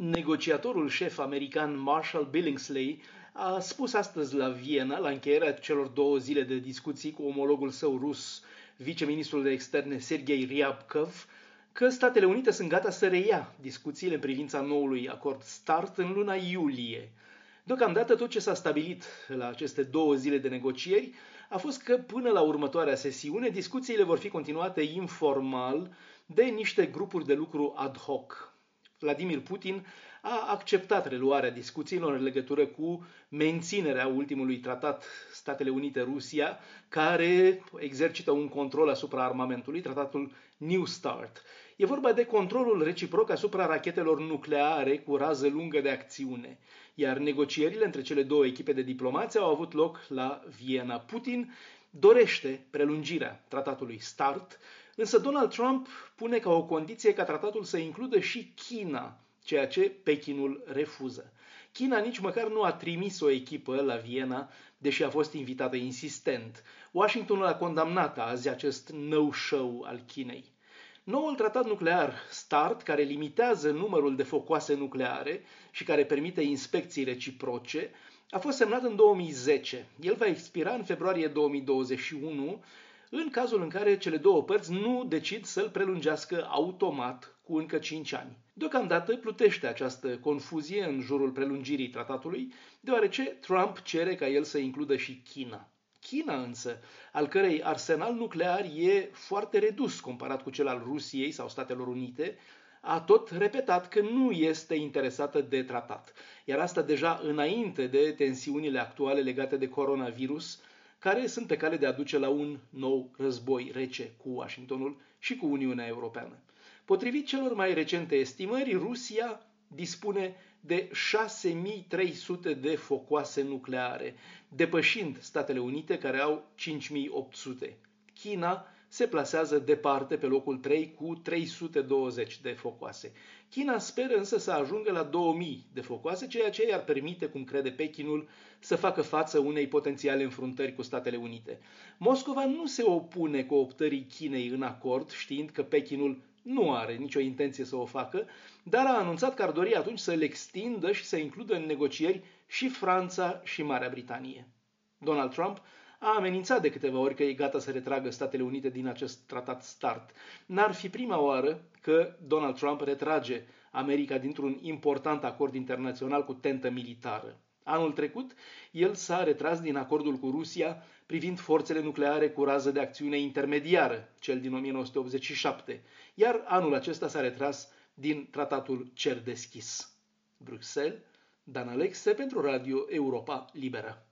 Negociatorul șef american Marshall Billingsley a spus astăzi la Viena, la încheierea celor două zile de discuții cu omologul său rus, viceministrul de externe Sergei Ryabkov, că Statele Unite sunt gata să reia discuțiile în privința noului acord START în luna iulie. Deocamdată tot ce s-a stabilit la aceste două zile de negocieri a fost că până la următoarea sesiune discuțiile vor fi continuate informal de niște grupuri de lucru ad hoc. Vladimir Putin a acceptat reluarea discuțiilor în legătură cu menținerea ultimului tratat Statele Unite-Rusia, care exercită un control asupra armamentului, tratatul New START. E vorba de controlul reciproc asupra rachetelor nucleare cu rază lungă de acțiune, iar negocierile între cele două echipe de diplomați au avut loc la Viena. Putin dorește prelungirea tratatului START, însă Donald Trump pune ca o condiție ca tratatul să includă și China, ceea ce Pechinul refuză. China nici măcar nu a trimis o echipă la Viena, deși a fost invitată insistent. Washingtonul a condamnat azi acest no-show al Chinei. Noul tratat nuclear START, care limitează numărul de focoase nucleare și care permite inspecții reciproce, a fost semnat în 2010. El va expira în februarie 2021, în cazul în care cele două părți nu decid să-l prelungească automat cu încă 5 ani. Deocamdată plutește această confuzie în jurul prelungirii tratatului, deoarece Trump cere ca el să includă și China. China însă, al cărei arsenal nuclear e foarte redus comparat cu cel al Rusiei sau Statelor Unite, a tot repetat că nu este interesată de tratat. Iar asta deja înainte de tensiunile actuale legate de coronavirus, care sunt pe cale de a duce la un nou război rece cu Washingtonul și cu Uniunea Europeană. Potrivit celor mai recente estimări, Rusia dispune de 6300 de focoase nucleare, depășind Statele Unite care au 5800. China se plasează departe pe locul 3 cu 320 de focoase. China speră însă să ajungă la 2000 de focoase, ceea ce i-ar permite, cum crede Pechinul, să facă față unei potențiale înfruntări cu Statele Unite. Moscova nu se opune cooptării Chinei în acord, știind că Pechinul nu are nicio intenție să o facă, dar a anunțat că ar dori atunci să le extindă și să includă în negocieri și Franța și Marea Britanie. Donald Trump a amenințat de câteva ori că e gata să retragă Statele Unite din acest tratat START. N-ar fi prima oară că Donald Trump retrage America dintr-un important acord internațional cu tentă militară. Anul trecut, el s-a retras din acordul cu Rusia privind forțele nucleare cu rază de acțiune intermediară, cel din 1987, iar anul acesta s-a retras din tratatul Cer Deschis. Bruxelles, Dan Alexe pentru Radio Europa Liberă.